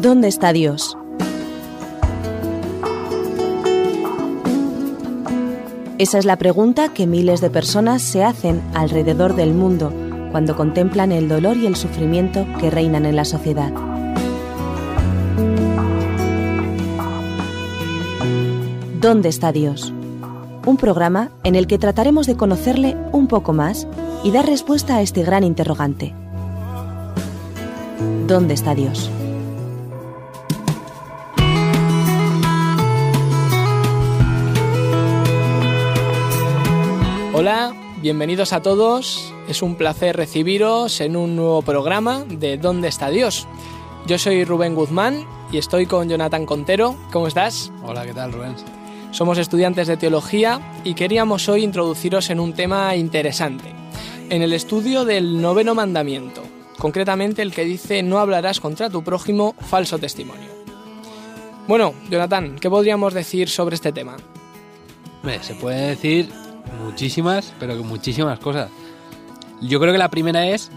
¿Dónde está Dios? Esa es la pregunta que miles de personas se hacen alrededor del mundo cuando contemplan el dolor y el sufrimiento que reinan en la sociedad. ¿Dónde está Dios? Un programa en el que trataremos de conocerle un poco más y dar respuesta a este gran interrogante. ¿Dónde está Dios? Hola, bienvenidos a todos. Es un placer recibiros en un nuevo programa de ¿Dónde está Dios? Yo soy Rubén Guzmán y estoy con Jonathan Contero. ¿Cómo estás? Hola, ¿qué tal, Rubén? Somos estudiantes de teología y queríamos hoy introduciros en un tema interesante, en el estudio del noveno mandamiento, concretamente el que dice no hablarás contra tu prójimo falso testimonio. Bueno, Jonathan, ¿qué podríamos decir sobre este tema? Se puede decir muchísimas, pero que muchísimas cosas. Yo creo que la primera es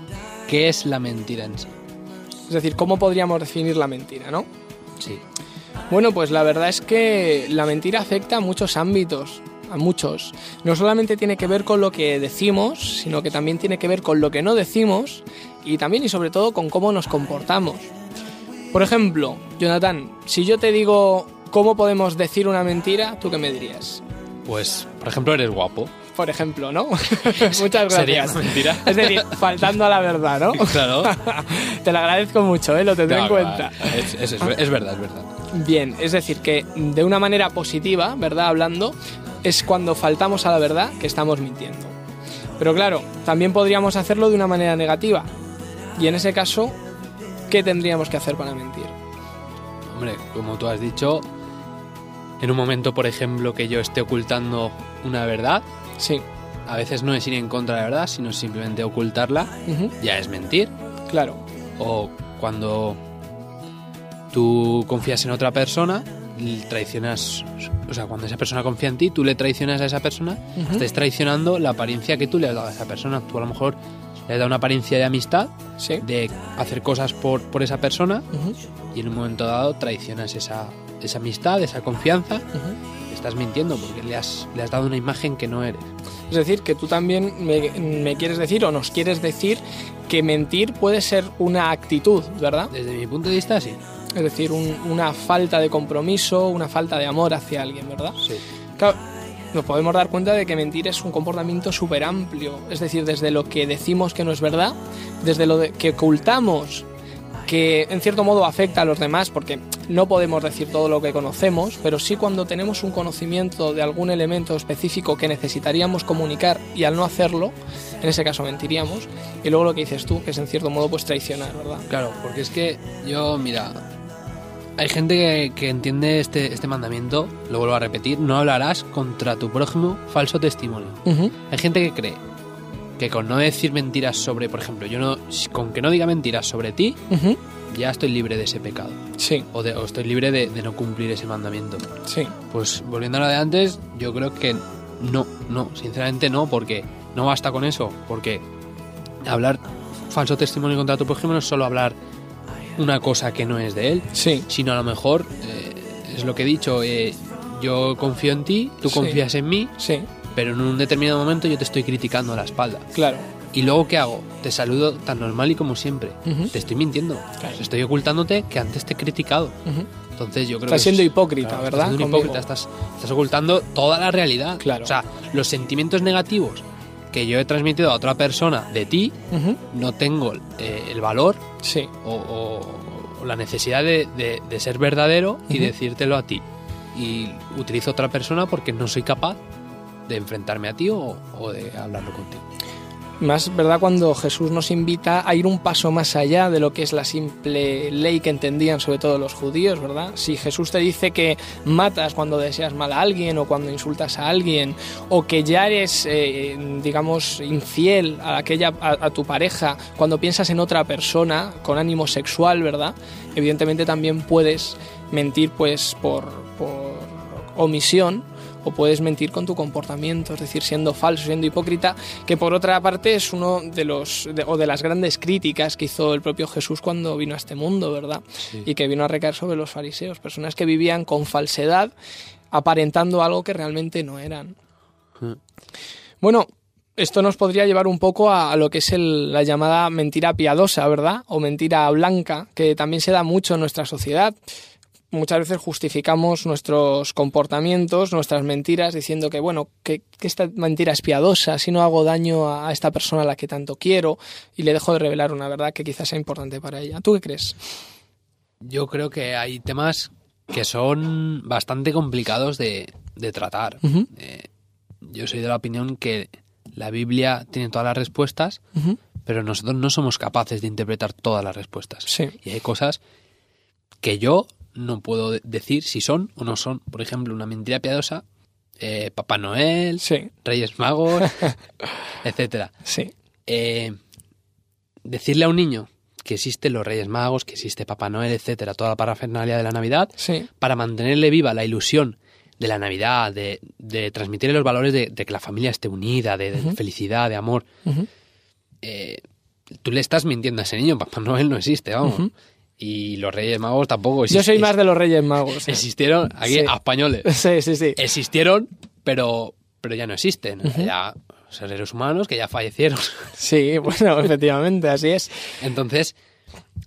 qué es la mentira en sí. Es decir, ¿cómo podríamos definir la mentira, no? Sí. Bueno, pues la verdad es que la mentira afecta a muchos ámbitos, a muchos. No solamente tiene que ver con lo que decimos, sino que también tiene que ver con lo que no decimos y también y sobre todo con cómo nos comportamos. Por ejemplo, Jonathan, si yo te digo cómo podemos decir una mentira, ¿tú qué me dirías? Pues, por ejemplo, eres guapo. Por ejemplo, ¿no? Muchas gracias. Mentira. Es decir, faltando a la verdad, ¿no? Claro. Te lo agradezco mucho, ¿eh? lo tendré en cuenta. Es, es- es- es verdad, es verdad. Bien, es decir, que de una manera positiva, ¿verdad? Hablando, es cuando faltamos a la verdad que estamos mintiendo. Pero claro, también podríamos hacerlo de una manera negativa. Y en ese caso, ¿qué tendríamos que hacer para mentir? Hombre, como tú has dicho, en un momento, por ejemplo, que yo esté ocultando una verdad, Sí, a veces no es ir en contra de la verdad, sino simplemente ocultarla, ya es mentir. claro, O cuando tú confías en otra persona, traicionas, o sea, cuando esa persona confía en ti, tú le traicionas a esa persona, estás traicionando la apariencia que tú le has dado a esa persona. Tú a lo mejor le has dado una apariencia de amistad, sí. de hacer cosas por, por esa persona, y en un momento dado traicionas esa, esa amistad, esa confianza. Estás mintiendo porque le has, le has dado una imagen que no eres. Es decir, que tú también me, me quieres decir o nos quieres decir que mentir puede ser una actitud, ¿verdad? Desde mi punto de vista, sí. Es decir, un- una falta de compromiso, una falta de amor hacia alguien, ¿verdad? Sí. Claro, nos podemos dar cuenta de que mentir es un comportamiento súper amplio, es decir, desde lo que decimos que no es verdad, desde lo de- que ocultamos, que en cierto modo afecta a los demás, porque no podemos decir todo lo que conocemos, pero sí cuando tenemos un conocimiento de algún elemento específico que necesitaríamos comunicar y al no hacerlo, en ese caso mentiríamos, y luego lo que dices tú, que es en cierto modo pues traicionar, ¿verdad? Claro, porque es que yo, mira, hay gente que, que entiende este, este mandamiento, lo vuelvo a repetir, no hablarás contra tu prójimo falso testimonio. Ujú, Hay gente que cree que con no decir mentiras sobre, por ejemplo, yo no, con que no diga mentiras sobre ti, ya estoy libre de ese pecado. Sí, O, de- o estoy libre de, de no cumplir ese mandamiento. sí, Pues volviendo a lo de antes, yo creo que no, no, sinceramente no, porque no basta con eso, porque hablar falso testimonio contra tu prójimo no es solo hablar una cosa que no es de él, sí, sino a lo mejor, eh, es lo que he dicho, eh, yo confío en ti, tú Sí. confías en mí, sí, pero en un determinado momento yo te estoy criticando a la espalda. claro. ¿Y luego qué hago? Te saludo tan normal y como siempre. Ujú. Te estoy mintiendo. Claro. Estoy ocultándote que antes te he criticado. Ujú. Entonces yo creo Estás que siendo es- hipócrita, Claro, ¿verdad? Estás siendo un Conmigo. hipócrita, estás, estás ocultando toda la realidad. Claro. O sea, los sentimientos negativos que yo he transmitido a otra persona de ti, Ujú, no tengo eh, el valor Sí, o, o- o la necesidad de, de- de ser verdadero y decírtelo a ti. Y utilizo otra persona porque no soy capaz de enfrentarme a ti o, o de hablarlo contigo. Más, ¿verdad? Cuando Jesús nos invita a ir un paso más allá de lo que es la simple ley que entendían sobre todo los judíos, ¿verdad? Si Jesús te dice que matas cuando deseas mal a alguien o cuando insultas a alguien o que ya eres, eh, digamos, infiel a, aquella, a, tu pareja cuando piensas en otra persona con ánimo sexual, ¿verdad? Evidentemente también puedes mentir pues por omisión o puedes mentir con tu comportamiento, es decir, siendo falso, siendo hipócrita, que por otra parte es uno de los de- o de las grandes críticas que hizo el propio Jesús cuando vino a este mundo, ¿verdad? Y que vino a recaer sobre los fariseos, personas que vivían con falsedad, aparentando algo que realmente no eran. Mm. Bueno, esto nos podría llevar un poco a, a lo que es el- la llamada mentira piadosa, ¿verdad? O mentira blanca, que también se da mucho en nuestra sociedad. Muchas veces justificamos nuestros comportamientos, nuestras mentiras, diciendo que, bueno, que, que esta mentira es piadosa, si no hago daño a, esta persona a la que tanto quiero y le dejo de revelar una verdad que quizás sea importante para ella. ¿Tú qué crees? Yo creo que hay temas que son bastante complicados de, de tratar. Eh, yo soy de la opinión que la Biblia tiene todas las respuestas, pero nosotros no somos capaces de interpretar todas las respuestas. Sí. Y hay cosas que yo no puedo de- decir si son o no son. Por ejemplo, una mentira piadosa, eh, Papá Noel, Sí, Reyes Magos, etcétera. sí. Eh, decirle a un niño que existen los Reyes Magos, que existe Papá Noel, etcétera, toda la parafernalia de la Navidad, Sí, para mantenerle viva la ilusión de la Navidad, de, de transmitirle los valores de, de que la familia esté unida, de, de felicidad, de amor. Eh, tú le estás mintiendo a ese niño, Papá Noel no existe, vamos. Y los Reyes Magos tampoco yo existen. soy más de los Reyes Magos. Existieron, aquí Sí. a españoles. Sí, sí, sí. Existieron, pero, pero ya no existen. Ya son seres humanos que ya fallecieron. Sí, bueno, efectivamente, así es. Entonces,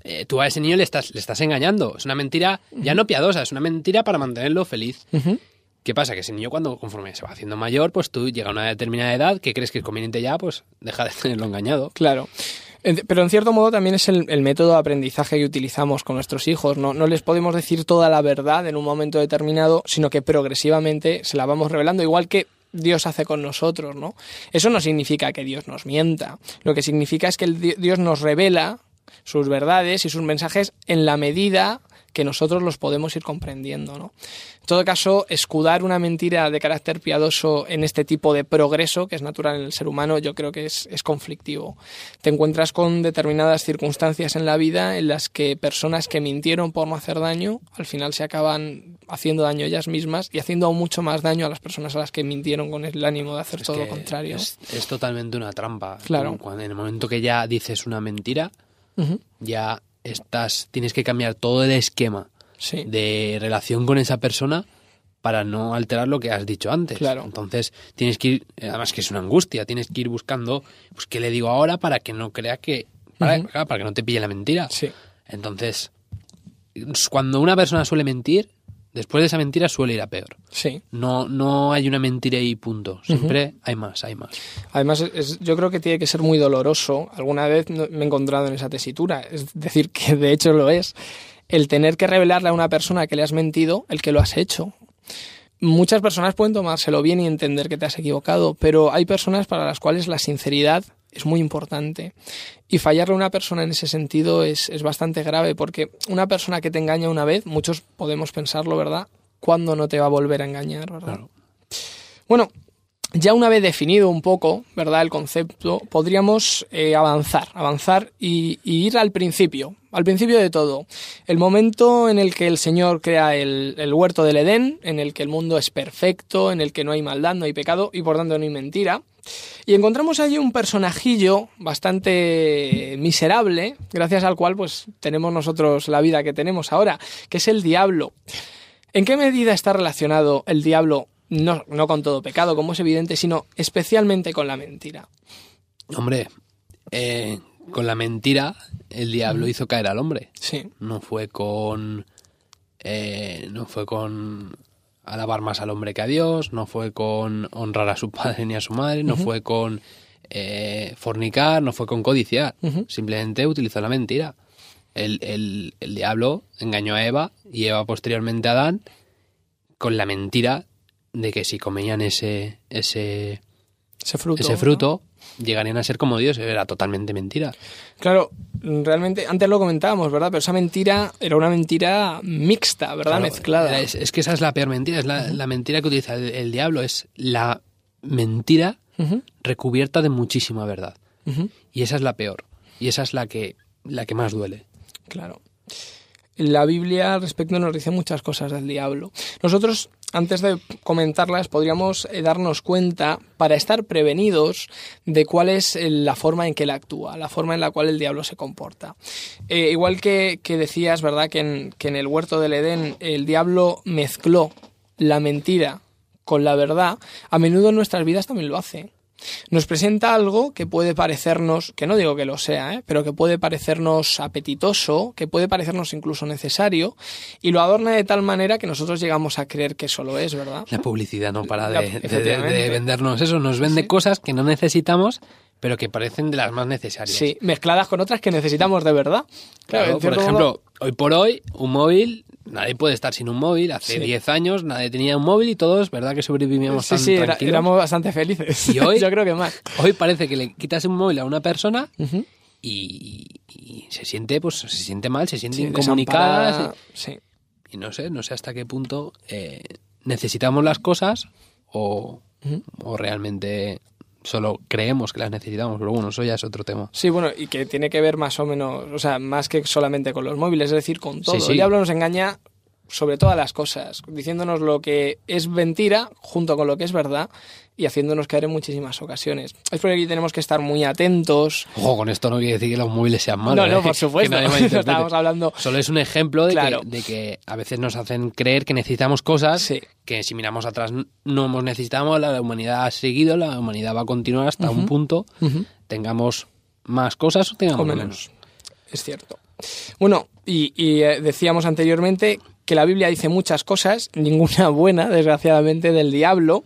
eh, tú a ese niño le estás, le estás engañando. Es una mentira ya no piadosa, es una mentira para mantenerlo feliz. Ujú. ¿Qué pasa? Que ese niño cuando conforme se va haciendo mayor, pues tú llega a una determinada edad que crees que es conveniente ya, pues deja de tenerlo engañado. Claro. Pero en cierto modo también es el, método de aprendizaje que utilizamos con nuestros hijos. ¿no? no les podemos decir toda la verdad en un momento determinado, sino que progresivamente se la vamos revelando, igual que Dios hace con nosotros. ¿no? Eso no significa que Dios nos mienta. Lo que significa es que el di- Dios nos revela sus verdades y sus mensajes en la medida que nosotros los podemos ir comprendiendo, ¿no? En todo caso, escudar una mentira de carácter piadoso en este tipo de progreso, que es natural en el ser humano, yo creo que es, es conflictivo. Te encuentras con determinadas circunstancias en la vida en las que personas que mintieron por no hacer daño, al final se acaban haciendo daño ellas mismas y haciendo aún mucho más daño a las personas a las que mintieron con el ánimo de hacer Es todo lo contrario. Es, es totalmente una trampa. Claro. Cuando, en el momento que ya dices una mentira, ya estás, tienes que cambiar todo el esquema Sí, de relación con esa persona para no alterar lo que has dicho antes. Claro. Entonces tienes que ir, además que es una angustia, tienes que ir buscando, pues qué le digo ahora para que no crea que, para, que no te pille la mentira. sí, Entonces, cuando una persona suele mentir, después de esa mentira suele ir a peor. sí. No, no hay una mentira y punto. Siempre hay más, hay más. Además, es- yo creo que tiene que ser muy doloroso. Alguna vez me he encontrado en esa tesitura. Es decir, que de hecho lo es. El tener que revelarle a una persona que le has mentido el que lo has hecho. Muchas personas pueden tomárselo bien y entender que te has equivocado, pero hay personas para las cuales la sinceridad es muy importante. Y fallarle a una persona en ese sentido es, es bastante grave, porque una persona que te engaña una vez, muchos podemos pensarlo, ¿verdad? ¿Cuándo no te va a volver a engañar, verdad? Claro. Bueno, ya una vez definido un poco, ¿verdad? El concepto, podríamos eh, avanzar, avanzar y, ir al principio, al principio de todo. El momento en el que el Señor crea el, el huerto del Edén, en el que el mundo es perfecto, en el que no hay maldad, no hay pecado y por tanto no hay mentira. Y encontramos allí un personajillo bastante miserable, gracias al cual pues tenemos nosotros la vida que tenemos ahora, que es el diablo. ¿En qué medida está relacionado el diablo, no, no con todo pecado, como es evidente, sino especialmente con la mentira? Hombre, eh, con la mentira el diablo hizo caer al hombre. Sí, No fue con. eh, no fue con alabar más al hombre que a Dios, no fue con honrar a su padre ni a su madre, no fue con eh, fornicar, no fue con codiciar. Simplemente utilizó la mentira. El, el- el diablo engañó a Eva y Eva posteriormente a Adán con la mentira de que si comían ese, ese, ese fruto. ese ¿no? fruto llegarían a ser como Dios. Era totalmente mentira. Claro, realmente, antes lo comentábamos, ¿verdad? Pero esa mentira era una mentira mixta, ¿verdad? Claro, Mezclada. Es, es que esa es la peor mentira, es la, la mentira que utiliza el, el diablo, es la mentira recubierta de muchísima verdad. Y esa es la peor. Y esa es la que, la que más duele. Claro. La Biblia al respecto nos dice muchas cosas del diablo. Nosotros antes de comentarlas, podríamos eh, darnos cuenta, para estar prevenidos, de cuál es eh, la forma en que él actúa, la forma en la cual el diablo se comporta. Eh, igual que, que, decías, ¿verdad?, que en, que en el huerto del Edén el diablo mezcló la mentira con la verdad, a menudo en nuestras vidas también lo hace nos presenta algo que puede parecernos, que no digo que lo sea, ¿eh? pero que puede parecernos apetitoso, que puede parecernos incluso necesario, y lo adorna de tal manera que nosotros llegamos a creer que eso lo es, ¿verdad? La publicidad no para de, de, vendernos eso, nos vende cosas que no necesitamos, pero que parecen de las más necesarias. Sí, mezcladas con otras que necesitamos de verdad. Claro, por ejemplo, hoy por hoy, un móvil nadie puede estar sin un móvil. Hace 10 años nadie tenía un móvil y todos, ¿verdad? Que sobrevivíamos sí, tan sí, éramos bastante felices. Y hoy, yo creo que más. Hoy parece que le quitas un móvil a una persona y, se siente, pues, se siente mal, se siente incomunicada. Sí. Y no sé, no sé hasta qué punto eh, necesitamos las cosas o, o realmente solo creemos que las necesitamos, pero bueno, eso ya es otro tema. Sí, bueno, y que tiene que ver más o menos, o sea, más que solamente con los móviles, es decir, con todo. El diablo nos engaña sobre todas las cosas, diciéndonos lo que es mentira junto con lo que es verdad y haciéndonos caer en muchísimas ocasiones. Es por aquí tenemos que estar muy atentos. Ojo, con esto no quiere decir que los móviles sean malos. No, no, ¿eh? por supuesto. Estamos hablando. Solo es un ejemplo de, que, de, que, a veces nos hacen creer que necesitamos cosas que si miramos atrás no hemos necesitado, la humanidad ha seguido, la humanidad va a continuar hasta un punto, tengamos más cosas o tengamos menos. Es cierto. Bueno, y, y eh, decíamos anteriormente que la Biblia dice muchas cosas, ninguna buena, desgraciadamente, del diablo,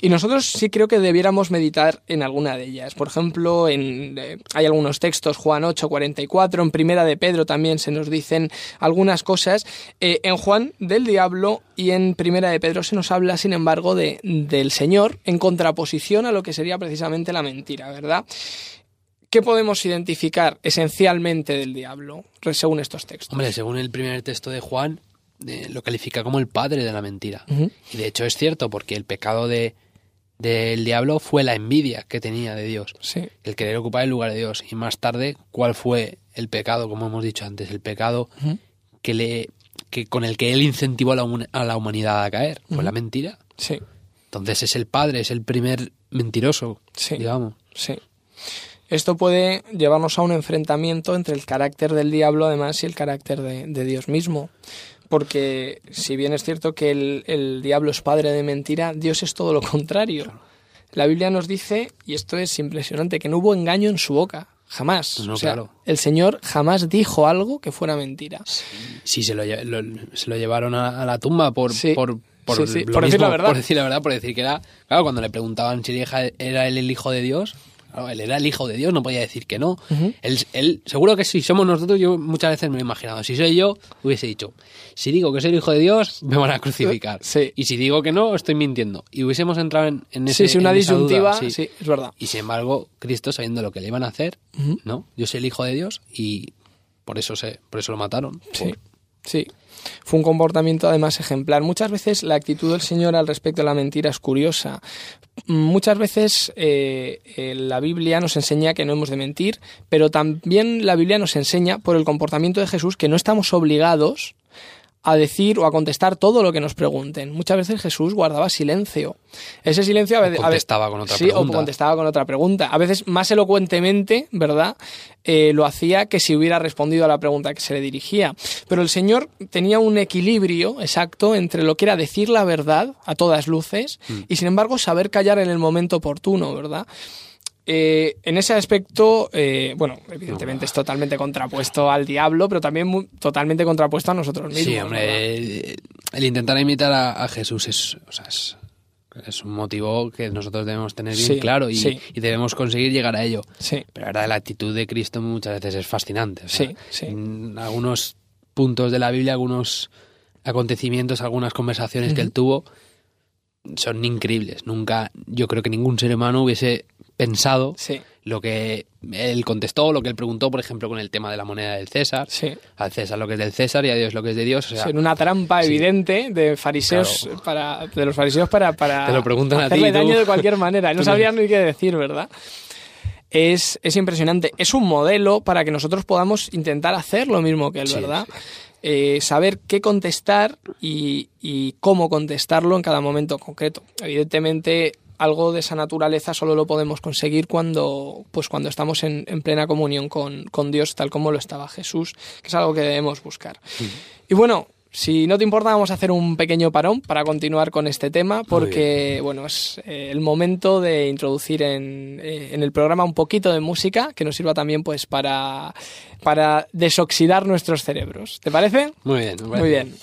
y nosotros sí creo que debiéramos meditar en alguna de ellas. Por ejemplo, en, eh, hay algunos textos, Juan 8, 44, en Primera de Pedro también se nos dicen algunas cosas. Eh, en Juan del diablo y en Primera de Pedro se nos habla, sin embargo, de, del Señor en contraposición a lo que sería precisamente la mentira, ¿verdad? ¿Qué podemos identificar esencialmente del diablo, según estos textos? Hombre, según el primer texto de Juan, lo califica como el padre de la mentira. Y de hecho es cierto, porque el pecado de del diablo fue la envidia que tenía de Dios, el querer ocupar el lugar de Dios. Y más tarde, ¿cuál fue el pecado, como hemos dicho antes? El pecado que le que con el que él incentivó a la, a la humanidad a caer, fue la mentira. Sí. Entonces es el padre, es el primer mentiroso, digamos. Sí. Esto puede llevarnos a un enfrentamiento entre el carácter del diablo, además, y el carácter de, de Dios mismo porque si bien es cierto que el, diablo es padre de mentira, Dios es todo lo contrario. La Biblia nos dice, y esto es impresionante, que no hubo engaño en su boca. Jamás. o sea, El Señor jamás dijo algo que fuera mentira. Sí, se, lo, se, lo, llevaron a, la tumba por, por, por, decir la verdad. Por decir la verdad, por decir que era. Claro, cuando le preguntaban si era el hijo de Dios, él era el hijo de Dios, no podía decir que no. él, seguro que si somos nosotros, yo muchas veces me he imaginado, si soy yo, hubiese dicho, si digo que soy el hijo de Dios, me van a crucificar. Y si digo que no, estoy mintiendo. Y hubiésemos entrado en, en ese... Sí, una disyuntiva, sí. es verdad. Y sin embargo, Cristo, sabiendo lo que le iban a hacer, ¿no? Yo soy el hijo de Dios y por eso, se, por eso lo mataron. Sí, sí. Fue un comportamiento además ejemplar. Muchas veces la actitud del Señor al respecto de la mentira es curiosa. Muchas veces eh, eh, la Biblia nos enseña que no hemos de mentir, pero también la Biblia nos enseña por el comportamiento de Jesús que no estamos obligados a decir o a contestar todo lo que nos pregunten. Muchas veces Jesús guardaba silencio. Ese silencio a veces... contestaba con otra sí, pregunta. o contestaba con otra pregunta. A veces más elocuentemente, ¿verdad? Eh, lo hacía que si hubiera respondido a la pregunta que se le dirigía. Pero el Señor tenía un equilibrio exacto entre lo que era decir la verdad a todas luces mm. y sin embargo saber callar en el momento oportuno, ¿verdad? Eh, en ese aspecto, eh, bueno, evidentemente es totalmente contrapuesto al diablo, pero también totalmente contrapuesto a nosotros mismos. Sí, hombre, el, intentar imitar a, Jesús es, es, un motivo que nosotros debemos tener bien claro y, debemos conseguir llegar a ello. Sí. Pero la verdad, la actitud de Cristo muchas veces es fascinante. sí, sí. En algunos puntos de la Biblia, algunos acontecimientos, algunas conversaciones que él tuvo son increíbles. Nunca, yo creo que ningún ser humano hubiese pensado lo que él contestó, lo que él preguntó, por ejemplo, con el tema de la moneda del César. Al César lo que es del César y a Dios lo que es de Dios. O en una trampa evidente de fariseos para, de los fariseos para, para Te lo preguntan hacerle a ti, daño de cualquier manera. No sabrían ni qué decir, ¿verdad? Es, es, impresionante. Es un modelo para que nosotros podamos intentar hacer lo mismo que él, ¿verdad? eh, saber qué contestar y, y cómo contestarlo en cada momento concreto. Evidentemente, algo de esa naturaleza solo lo podemos conseguir cuando, pues cuando estamos en, en plena comunión con, con, Dios, tal como lo estaba Jesús, que es algo que debemos buscar. Y bueno, si no te importa, vamos a hacer un pequeño parón para continuar con este tema, porque bueno, es eh, el momento de introducir en, eh, en, el programa un poquito de música que nos sirva también pues para, para desoxidar nuestros cerebros. ¿Te parece? Muy bien. Muy bien.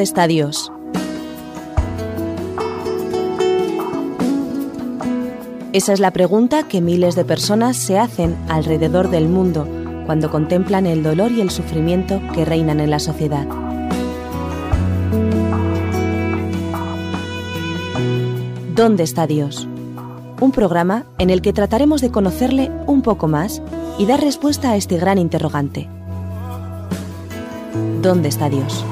¿Dónde está Dios? Esa es la pregunta que miles de personas se hacen alrededor del mundo cuando contemplan el dolor y el sufrimiento que reinan en la sociedad. ¿Dónde está Dios? Un programa en el que trataremos de conocerle un poco más y dar respuesta a este gran interrogante. ¿Dónde está Dios?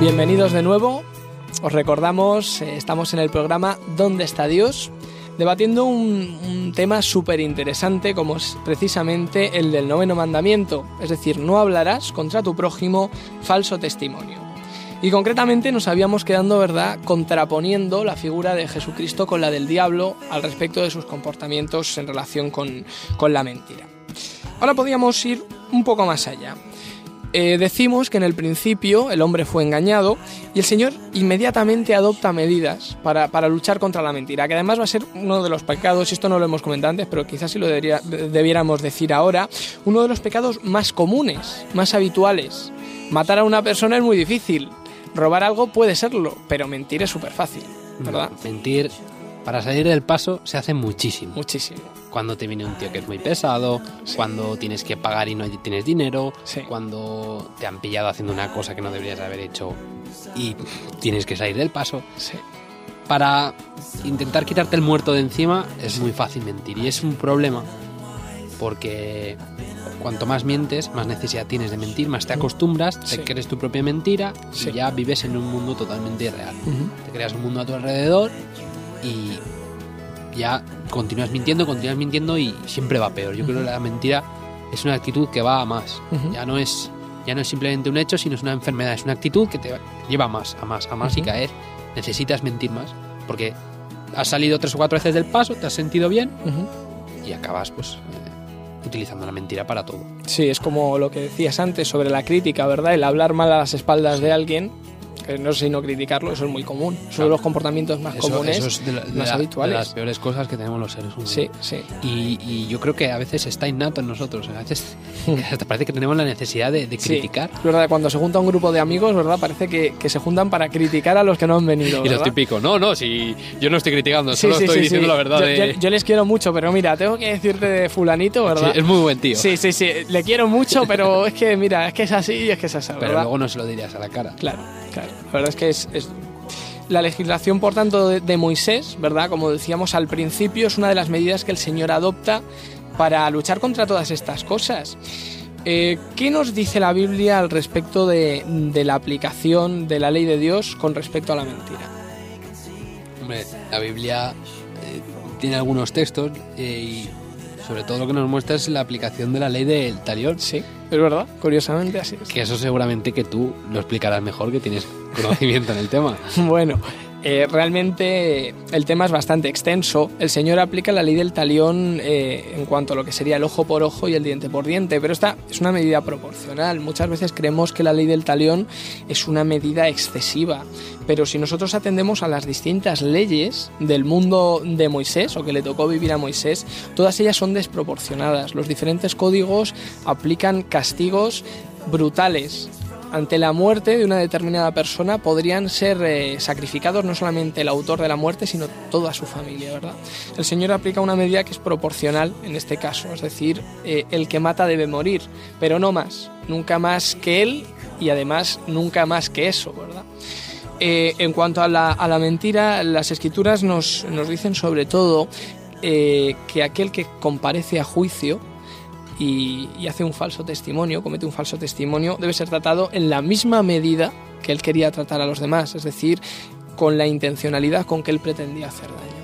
Bienvenidos de nuevo. Os recordamos, eh, estamos en el programa ¿Dónde está Dios? debatiendo un, tema súper interesante como es precisamente el del noveno mandamiento, es decir, no hablarás contra tu prójimo falso testimonio. Y concretamente nos habíamos quedado, ¿verdad?, contraponiendo la figura de Jesucristo con la del diablo al respecto de sus comportamientos en relación con, con la mentira. Ahora podríamos ir un poco más allá. Eh, decimos que en el principio el hombre fue engañado y el Señor inmediatamente adopta medidas para, para, luchar contra la mentira, que además va a ser uno de los pecados, esto no lo hemos comentado antes, pero quizás sí lo debería, debiéramos decir ahora, uno de los pecados más comunes, más habituales. Matar a una persona es muy difícil, robar algo puede serlo, pero mentir es súper fácil, ¿verdad? mentir, para salir del paso, se hace muchísimo. Muchísimo cuando te viene un tío que es muy pesado, sí. cuando tienes que pagar y no tienes dinero, sí. cuando te han pillado haciendo una cosa que no deberías haber hecho y tienes que salir del paso. Sí. Para intentar quitarte el muerto de encima es muy fácil mentir y es un problema porque cuanto más mientes, más necesidad tienes de mentir, más te acostumbras, te crees tu propia mentira y ya vives en un mundo totalmente irreal. Uh -huh. Te creas un mundo a tu alrededor y ya continúas mintiendo, continúas mintiendo y siempre va peor. Yo creo que la mentira es una actitud que va a más. Uh -huh. Ya no es ya no es simplemente un hecho, sino es una enfermedad, es una actitud que te lleva a más, a más, a más uh -huh. y caer. Necesitas mentir más porque has salido tres o cuatro veces del paso, te has sentido bien y acabas pues eh, utilizando la mentira para todo. Sí, es como lo que decías antes sobre la crítica, ¿verdad? El hablar mal a las espaldas de alguien no sé si no criticarlo, eso es muy común. Son claro. los comportamientos más eso, comunes, eso es de la, de más la, habituales. De las peores cosas que tenemos los seres humanos. Sí, sí. Y, y, yo creo que a veces está innato en nosotros. A veces hasta parece que tenemos la necesidad de, de criticar. Sí, verdad, cuando se junta un grupo de amigos, ¿verdad? Parece que, que, se juntan para criticar a los que no han venido. Y lo típico, no, no, si yo no estoy criticando, solo sí, estoy sí, diciendo la verdad. Yo, de... yo, yo, les quiero mucho, pero mira, tengo que decirte de Fulanito, ¿verdad? es muy buen tío. Sí, sí, sí. Le quiero mucho, pero es que, mira, es que es así y es que es así. Pero luego no se lo dirías a la cara. Claro, La verdad es que es, la legislación, por tanto, de, Moisés, ¿verdad? Como decíamos al principio, es una de las medidas que el Señor adopta para luchar contra todas estas cosas. Eh, ¿Qué nos dice la Biblia al respecto de, de, la aplicación de la ley de Dios con respecto a la mentira? Hombre, la Biblia eh, tiene algunos textos eh, y sobre todo lo que nos muestra es la aplicación de la ley del talión. Sí, es verdad, curiosamente así es. Que eso seguramente que tú lo explicarás mejor, que tienes conocimiento en el tema. Bueno, eh, realmente el tema es bastante extenso. El Señor aplica la ley del talión eh, en cuanto a lo que sería el ojo por ojo y el diente por diente, pero esta es una medida proporcional. Muchas veces creemos que la ley del talión es una medida excesiva, pero si nosotros atendemos a las distintas leyes del mundo de Moisés o que le tocó vivir a Moisés, todas ellas son desproporcionadas. Los diferentes códigos aplican castigos brutales ante la muerte de una determinada persona podrían ser eh, sacrificados no solamente el autor de la muerte, sino toda su familia, ¿verdad? El Señor aplica una medida que es proporcional en este caso, es decir, eh, el que mata debe morir, pero no más, nunca más que él y además nunca más que eso, ¿verdad? Eh, en cuanto a la, mentira, las escrituras nos dicen sobre todo que aquel que comparece a juicio, y, y, hace un falso testimonio, comete un falso testimonio, debe ser tratado en la misma medida que él quería tratar a los demás, es decir, con la intencionalidad con que él pretendía hacer daño.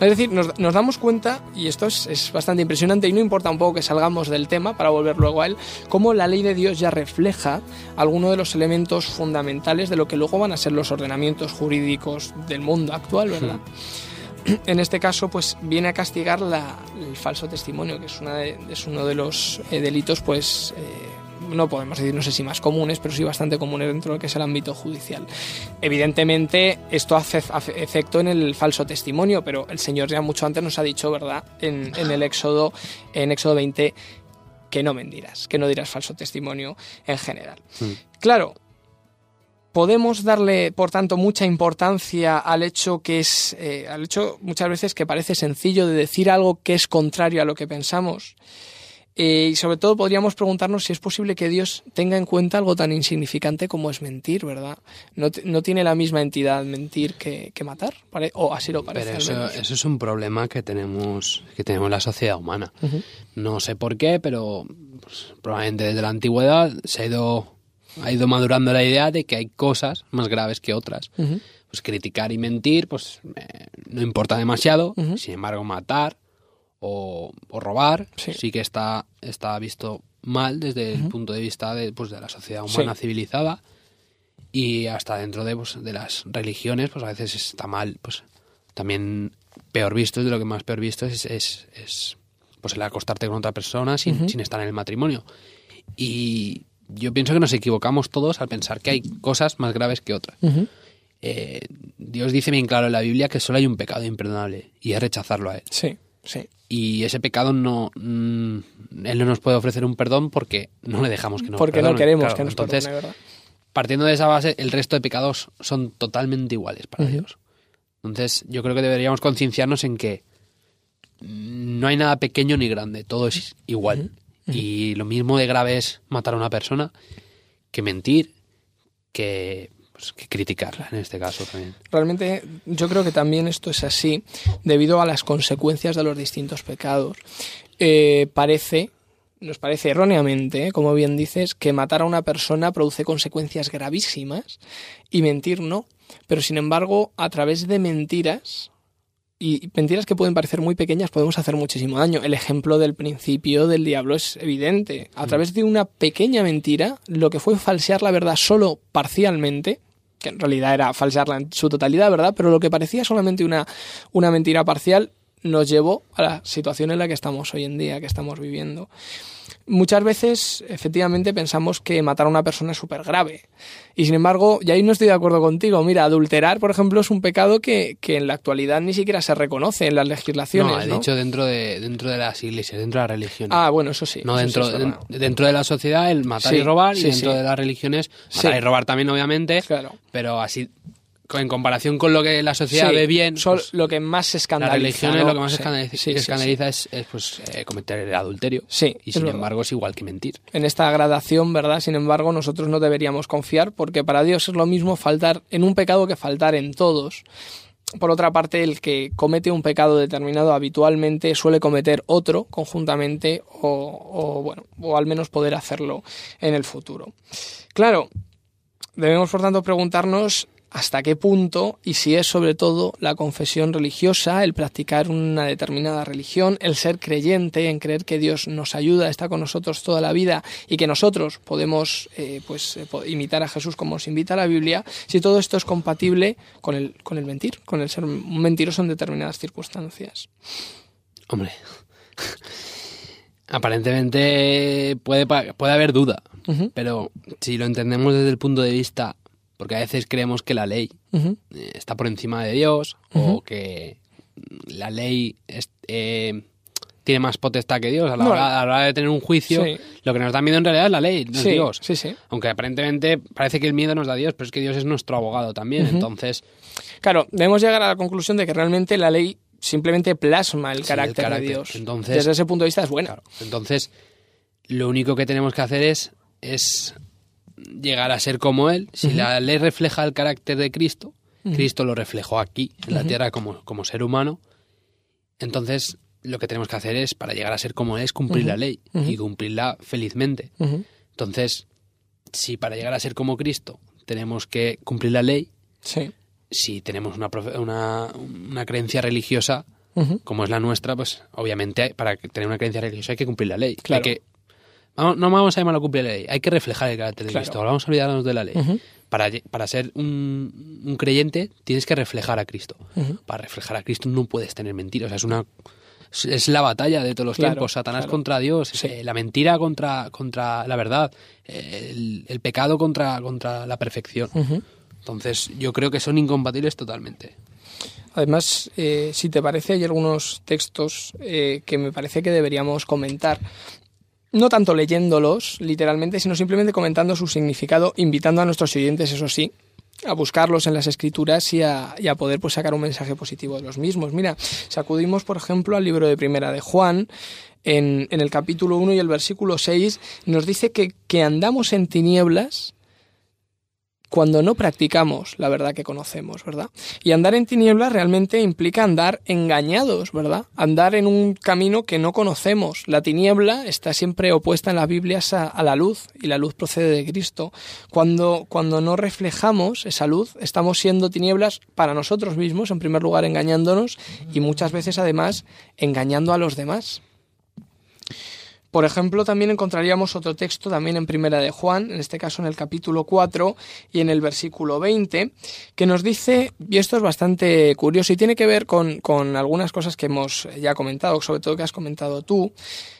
Es decir, nos, nos damos cuenta, y esto es, es, bastante impresionante, y no importa un poco que salgamos del tema para volver luego a él, cómo la ley de Dios ya refleja algunos de los elementos fundamentales de lo que luego van a ser los ordenamientos jurídicos del mundo actual, ¿verdad? Sí en este caso pues viene a castigar la, el falso testimonio que es, una de, es uno de los eh, delitos pues eh, no podemos decir no sé si más comunes pero sí bastante comunes dentro de lo que es el ámbito judicial. Evidentemente esto hace, hace, efecto en el falso testimonio pero el señor ya mucho antes nos ha dicho verdad en, en el éxodo en éxodo 20 que no mentirás que no dirás falso testimonio en general. Sí. claro podemos darle, por tanto, mucha importancia al hecho que es, eh, al hecho muchas veces que parece sencillo de decir algo que es contrario a lo que pensamos. Eh, y sobre todo podríamos preguntarnos si es posible que Dios tenga en cuenta algo tan insignificante como es mentir, ¿verdad? No, no tiene la misma entidad mentir que, que matar, ¿vale? o así lo parece. Pero eso, eso, es un problema que tenemos, que tenemos en la sociedad humana. Uh -huh. No sé por qué, pero pues, probablemente desde la antigüedad se ha ido ha ido madurando la idea de que hay cosas más graves que otras. Uh -huh. Pues criticar y mentir, pues eh, no importa demasiado. Uh -huh. Sin embargo, matar o, o robar sí. sí. que está, está visto mal desde uh -huh. el punto de vista de, pues, de la sociedad humana sí. civilizada. y hasta dentro de, pues, de las religiones, pues a veces está mal, pues también peor visto, de lo que más peor visto es, es, es pues el acostarte con otra persona sin, sin estar en el matrimonio. Y yo pienso que nos equivocamos todos al pensar que hay cosas más graves que otras. Eh, Dios dice bien claro en la Biblia que solo hay un pecado imperdonable y es rechazarlo a Él. Sí, sí. Y ese pecado no. mm, él no nos puede ofrecer un perdón porque no le dejamos que nos Porque no queremos Claro, que nos Entonces, perdone, ¿verdad? partiendo de esa base, el resto de pecados son totalmente iguales para. Dios. Entonces, yo creo que deberíamos concienciarnos en que no hay nada pequeño ni grande, todo es igual. Y lo mismo de grave es matar a una persona que mentir, que, pues, que criticarla en este caso también. Realmente yo creo que también esto es así debido a las consecuencias de los distintos pecados. Eh, parece, nos parece erróneamente, ¿eh? como bien dices, que matar a una persona produce consecuencias gravísimas y mentir no. Pero sin embargo, a través de mentiras, y mentiras que pueden parecer muy pequeñas, podemos hacer muchísimo daño. El ejemplo del principio del diablo es evidente. A través de una pequeña mentira, lo que fue falsear la verdad solo parcialmente, que en realidad era falsearla en su totalidad, ¿verdad? Pero lo que parecía solamente una, una mentira parcial nos llevó a la situación en la que estamos hoy en día, que estamos viviendo. Muchas veces, efectivamente, pensamos que matar a una persona es súper grave. Y sin embargo, y ahí no estoy de acuerdo contigo. Mira, adulterar, por ejemplo, es un pecado que, que en la actualidad ni siquiera se reconoce en las legislaciones. No, he ¿no? dicho dentro de, dentro de las iglesias, dentro de las religiones. Ah, bueno, eso sí. no dentro, sí de- verdad. dentro de la sociedad el matar Sí, y robar sí, y dentro de las religiones matar y robar también obviamente Claro. pero así en comparación con lo que la sociedad Sí, ve bien son pues, lo que más se escandaliza. ¿no? lo que más Sí, escandaliza, sí, escandaliza es, es, pues eh, cometer el adulterio Sí, y es sin verdad. embargo es igual que mentir en esta gradación, ¿verdad? Sin embargo, nosotros no deberíamos confiar porque para Dios es lo mismo faltar en un pecado que faltar en todos. Por otra parte, el que comete un pecado determinado habitualmente suele cometer otro conjuntamente o, o, bueno, o al menos poder hacerlo en el futuro. Claro, debemos por tanto preguntarnos hasta qué punto y si es sobre todo la confesión religiosa, el practicar una determinada religión, el ser creyente, en creer que Dios nos ayuda, está con nosotros toda la vida y que nosotros podemos eh, pues eh, imitar a Jesús como nos invita la Biblia, si todo esto es compatible con el, con el mentir, con el ser un mentiroso en determinadas circunstancias. hombre aparentemente puede puede haber duda pero si lo entendemos desde el punto de vista porque a veces creemos que la ley eh, está por encima de Dios o que la ley es- eh, tiene más potestad que Dios a la, No. hora, a la hora de tener un juicio. Sí. Lo que nos da miedo en realidad es la ley, no es Sí, Dios. sí, sí. Aunque aparentemente parece que el miedo nos da Dios, pero es que Dios es nuestro abogado también. Entonces, Claro, debemos llegar a la conclusión de que realmente la ley simplemente plasma el carácter, carácter. de Dios. Entonces- Desde ese punto de vista es buena. claro, entonces lo único que tenemos que hacer es, es llegar a ser como Él. Si la ley refleja el carácter de Cristo, Cristo lo reflejó aquí, en la tierra, como, como ser humano. Entonces, lo que tenemos que hacer es, para llegar a ser como Él, es cumplir la ley y cumplirla felizmente. Entonces, si para llegar a ser como Cristo tenemos que cumplir la ley, Sí. si tenemos una, una, una creencia religiosa como es la nuestra, pues obviamente para tener una creencia religiosa hay que cumplir la ley. Claro. Hay que, vamos- no vamos a llamarlo cumplir la ley, hay que reflejar el carácter de Claro. Cristo. Vamos a olvidarnos de la ley. Para, para ser un, un creyente tienes que reflejar a Cristo. Para reflejar a Cristo no puedes tener mentiras. O sea, es una es- la batalla de todos los Claro, tiempos. Satanás claro. contra Dios, Sí. eh, la mentira contra, contra la verdad, eh, el, el pecado contra, contra la perfección. Entonces, yo creo que son incompatibles totalmente. Además, eh, si te parece, hay algunos textos eh, que me parece que deberíamos comentar. No tanto leyéndolos literalmente, sino simplemente comentando su significado, invitando a nuestros oyentes, eso sí, a buscarlos en las escrituras y a, poder pues, sacar un mensaje positivo de los mismos. Mira, sacudimos, por ejemplo, al libro de Primera de Juan, en, en el capítulo 1 y el versículo 6, nos dice que, que andamos en tinieblas cuando no practicamos la verdad que conocemos, ¿verdad? Y andar en tinieblas realmente implica andar engañados, ¿verdad? Andar en un camino que no conocemos. La tiniebla está siempre opuesta en las Biblias a, a la luz y la luz procede de Cristo. Cuando, cuando no reflejamos esa luz, estamos siendo tinieblas para nosotros mismos, en primer lugar engañándonos y muchas veces además engañando a los demás. Por ejemplo, también encontraríamos otro texto también en Primera de Juan, en este caso en el capítulo 4 y en el versículo 20, que nos dice, y esto es bastante curioso y tiene que ver con, con algunas cosas que hemos ya comentado, sobre todo que has comentado tú,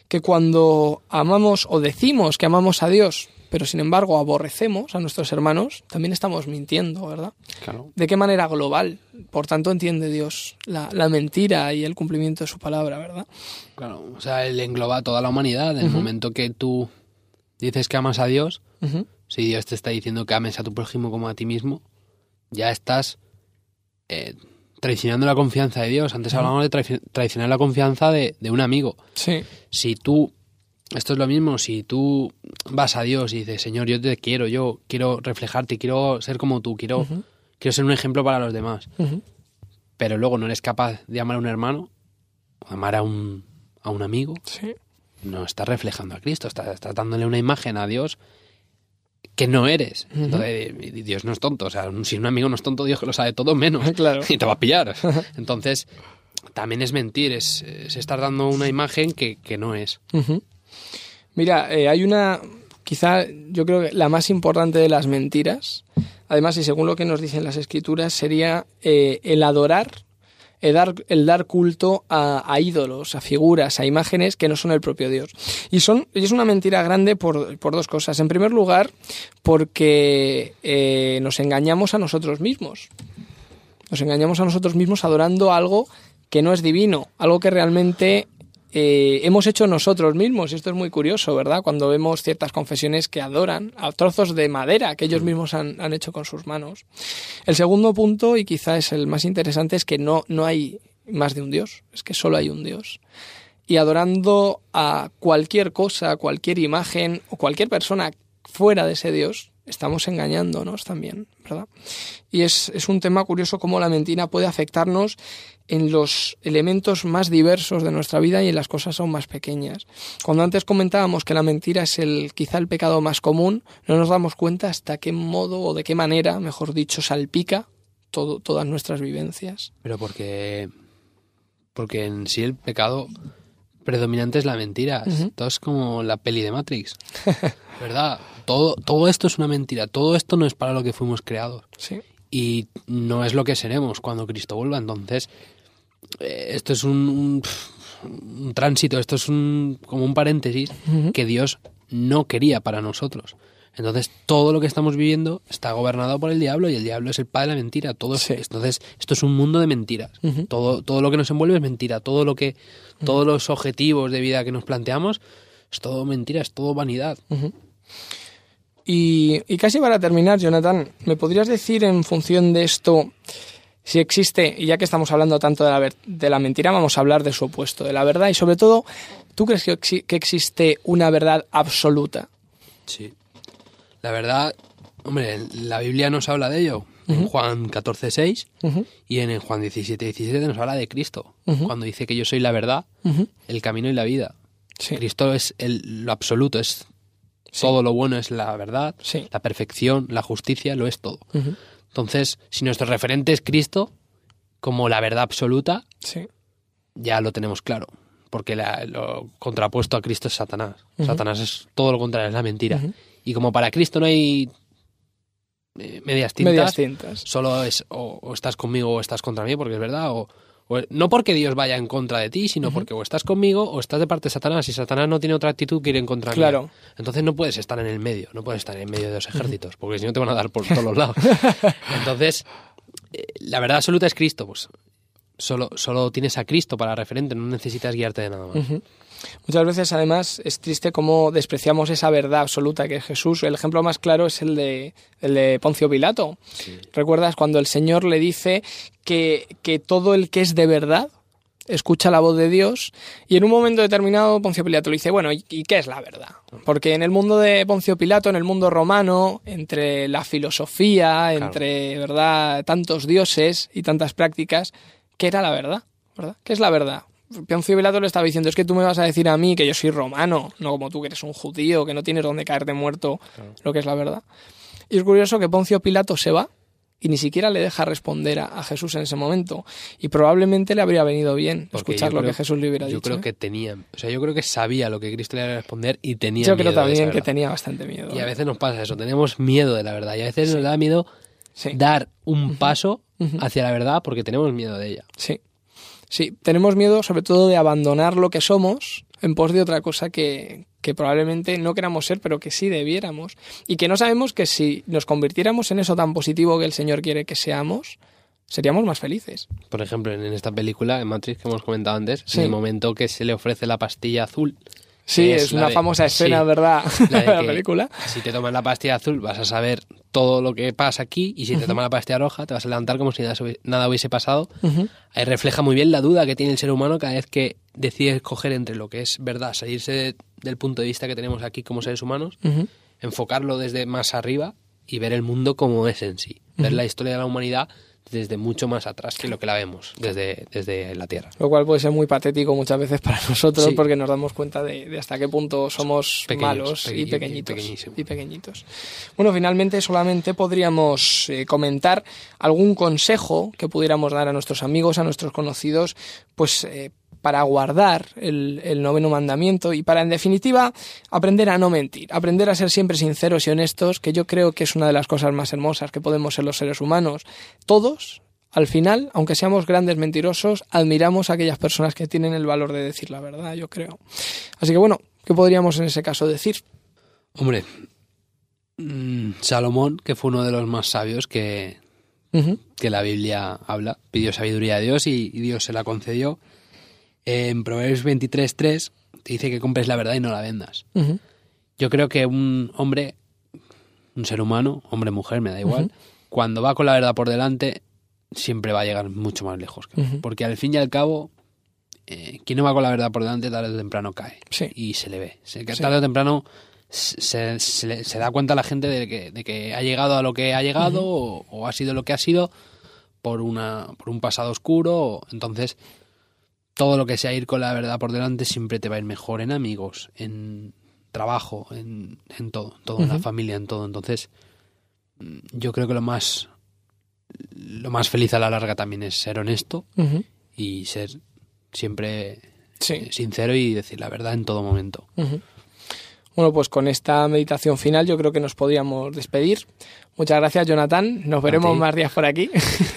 que cuando amamos o decimos que amamos a Dios, pero sin embargo aborrecemos a nuestros hermanos, también estamos mintiendo, ¿verdad? Claro. ¿De qué manera global? Por tanto, entiende Dios la, la mentira y el cumplimiento de su palabra, ¿verdad? Claro, o sea, él engloba a toda la humanidad. En el momento que tú dices que amas a Dios, si Dios te está diciendo que ames a tu prójimo como a ti mismo, ya estás eh, traicionando la confianza de Dios. Antes hablábamos de traici- traicionar la confianza de, de un amigo. Sí. Si tú, esto es lo mismo, si tú vas a Dios y dices, Señor, yo te quiero, yo quiero reflejarte, quiero ser como tú, quiero, Ujú. quiero ser un ejemplo para los demás, Ujú. pero luego no eres capaz de amar a un hermano, o amar a un, a un amigo, Sí. no estás reflejando a Cristo, estás, estás dándole una imagen a Dios que no eres. Ujú. Entonces, y Dios no es tonto. O sea, si un amigo no es tonto, Dios que lo sabe todo menos. Claro. Y te va a pillar. Entonces, también es mentir, es, es estar dando una imagen que, que no es. Mira, eh, hay una, quizá yo creo que la más importante de las mentiras, además y según lo que nos dicen las escrituras, sería eh, el adorar, el dar, el dar culto a, ídolos, a figuras, a imágenes que no son el propio Dios. Y, son, y es una mentira grande por, por dos cosas. En primer lugar, porque eh, nos engañamos a nosotros mismos. Nos engañamos a nosotros mismos adorando algo que no es divino, algo que realmente eh, hemos hecho nosotros mismos. Y esto es muy curioso, ¿verdad? Cuando vemos ciertas confesiones que adoran a trozos de madera que ellos mismos han, han hecho con sus manos. El segundo punto, y quizá es el más interesante, es que no, no hay más de un Dios, es que solo hay un Dios. Y adorando a cualquier cosa, cualquier imagen o cualquier persona fuera de ese Dios, estamos engañándonos también, ¿verdad? Y es, es un tema curioso cómo la mentira puede afectarnos en los elementos más diversos de nuestra vida y en las cosas aún más pequeñas. Cuando antes comentábamos que la mentira es el quizá el pecado más común, no nos damos cuenta hasta qué modo o de qué manera, mejor dicho, salpica todo, todas nuestras vivencias. Pero porque, porque en sí el pecado predominante es la mentira. Esto es como la peli de Matrix. ¿Verdad? Todo, todo esto es una mentira. Todo esto no es para lo que fuimos creados. Sí. y no es lo que seremos cuando Cristo vuelva. Entonces, eh, esto es un, un, un tránsito, esto es un, como un paréntesis que Dios no quería para nosotros. Entonces, todo lo que estamos viviendo está gobernado por el diablo y el diablo es el padre de la mentira. Todo Sí. entonces, esto es un mundo de mentiras. Todo, todo lo que nos envuelve es mentira. Todo lo que, todos los objetivos de vida que nos planteamos es todo mentira, es todo vanidad. Y, y casi para terminar, Jonathan, ¿me podrías decir en función de esto si existe, y ya que estamos hablando tanto de la, ver- de la mentira, vamos a hablar de su opuesto, de la verdad? Y sobre todo, ¿tú crees que, exi- que existe una verdad absoluta? Sí. La verdad, hombre, la Biblia nos habla de ello. En Juan 14, 6 Ujú, y en Juan 17, 17 nos habla de Cristo. Cuando dice que yo soy la verdad, el camino y la vida. Sí. Cristo es el, lo absoluto, es Sí. todo lo bueno, es la verdad, Sí. la perfección, la justicia, lo es todo. Entonces, si nuestro referente es Cristo, como la verdad absoluta, Sí. ya lo tenemos claro. Porque la- lo contrapuesto a Cristo es Satanás. Satanás es todo lo contrario, es la mentira. Y como para Cristo no hay eh, medias tintas, Medias tintas. solo es o, o estás conmigo o estás contra mí, porque es verdad, o- no porque Dios vaya en contra de ti, sino porque o estás conmigo o estás de parte de Satanás, y Satanás no tiene otra actitud que ir en contra mía. Claro. Entonces no puedes estar en el medio, no puedes estar en medio de los ejércitos, porque si no te van a dar por todos los lados. Entonces, eh, la verdad absoluta es Cristo, pues solo, solo tienes a Cristo para referente, no necesitas guiarte de nada más. Muchas veces, además, es triste cómo despreciamos esa verdad absoluta que es Jesús. El ejemplo más claro es el de, el de Poncio Pilato. ¿Recuerdas cuando el Señor le dice que, que todo el que es de verdad escucha la voz de Dios y en un momento determinado Poncio Pilato le dice, bueno, ¿y, qué es la verdad? Porque en el mundo de Poncio Pilato, en el mundo romano, entre la filosofía, entre, ¿verdad?, tantos dioses y tantas prácticas, ¿qué era la verdad? ¿Verdad? ¿Qué es la verdad? Poncio Pilato le estaba diciendo, es que tú me vas a decir a mí que yo soy romano, no como tú que eres un judío, que no tienes dónde caerte muerto, lo que es la verdad. Y es curioso que Poncio Pilato se va y ni siquiera le deja responder a, a Jesús en ese momento. Y probablemente le habría venido bien Porque escuchar yo lo creo- que Jesús le hubiera Yo dicho. creo ¿eh? que tenía, o sea, yo creo que sabía lo que Cristo le iba a responder y tenía Yo miedo creo también que tenía bastante miedo. Y a ¿eh? veces nos pasa eso, tenemos miedo de la verdad y a veces Sí. nos da miedo Sí. dar un paso hacia la verdad porque tenemos miedo de ella. Sí. Sí, tenemos miedo sobre todo de abandonar lo que somos en pos de otra cosa que, que probablemente no queramos ser, pero que sí debiéramos. Y que no sabemos que si nos convirtiéramos en eso tan positivo que el Señor quiere que seamos, seríamos más felices. Por ejemplo, en esta película, en Matrix, que hemos comentado antes, Sí. en el momento que se le ofrece la pastilla azul, Sí, es, una de- famosa escena, sí, ¿verdad? la de de la película. si te tomas la pastilla azul vas a saber todo lo que pasa aquí y si te tomas la pastilla roja te vas a levantar como si nada, hubi- nada hubiese pasado. Ujú. Ahí refleja muy bien la duda que tiene el ser humano cada vez que decide escoger entre lo que es verdad, salirse de- del punto de vista que tenemos aquí como seres humanos, enfocarlo desde más arriba y ver el mundo como es en sí. Ver la historia de la humanidad desde mucho más atrás que lo que la vemos desde, desde la Tierra. Lo cual puede ser muy patético muchas veces para nosotros Sí. porque nos damos cuenta de, de hasta qué punto somos Pequeños, malos y pequeñi- pequeñitos. Y pequeñitos. Bueno, finalmente solamente podríamos eh, comentar algún consejo que pudiéramos dar a nuestros amigos, a nuestros conocidos, pues eh, para guardar el, el noveno mandamiento y para, en definitiva, aprender a no mentir, aprender a ser siempre sinceros y honestos, que yo creo que es una de las cosas más hermosas que podemos ser los seres humanos. Todos, al final, aunque seamos grandes mentirosos, admiramos a aquellas personas que tienen el valor de decir la verdad, yo creo. Así que bueno, ¿qué podríamos en ese caso decir? Hombre, mm, Salomón, que fue uno de los más sabios que, que la Biblia habla, pidió sabiduría a Dios y, y Dios se la concedió. En Proverbios 23.3 te dice que compres la verdad y no la vendas. Yo creo que un hombre, un ser humano, hombre, mujer, me da igual, cuando va con la verdad por delante, siempre va a llegar mucho más lejos. que-. Porque al fin y al cabo, eh, quien no va con la verdad por delante, tarde o temprano cae. Sí. Y se le ve. Se, que Sí. Tarde o temprano se, se le- se da cuenta la gente de que, de que ha llegado a lo que ha llegado o, o ha sido lo que ha sido por, una, por un pasado oscuro. o- Entonces, todo lo que sea ir con la verdad por delante siempre te va a ir mejor en amigos, en trabajo, en, en todo, en todo, en la familia, en todo. Entonces, yo creo que lo más, lo más feliz a la larga también es ser honesto y ser siempre Sí. eh, sincero y decir la verdad en todo momento. Bueno, pues con esta meditación final yo creo que nos podríamos despedir. Muchas gracias, Jonathan. Nos veremos más días por aquí.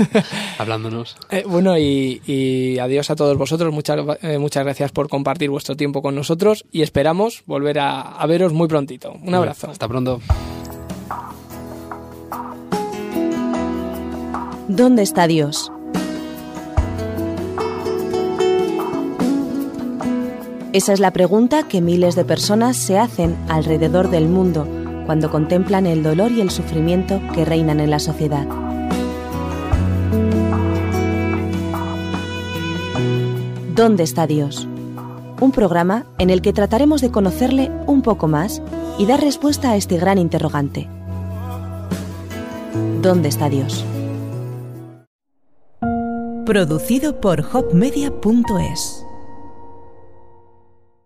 Hablándonos. Eh, bueno, y, y adiós a todos vosotros. Muchas, eh, muchas gracias por compartir vuestro tiempo con nosotros y esperamos volver a, a veros muy prontito. Un abrazo. Hasta pronto. ¿Dónde está Dios? Esa es la pregunta que miles de personas se hacen alrededor del mundo cuando contemplan el dolor y el sufrimiento que reinan en la sociedad. ¿Dónde está Dios? Un programa en el que trataremos de conocerle un poco más y dar respuesta a este gran interrogante. ¿Dónde está Dios? Producido por hopmedia.es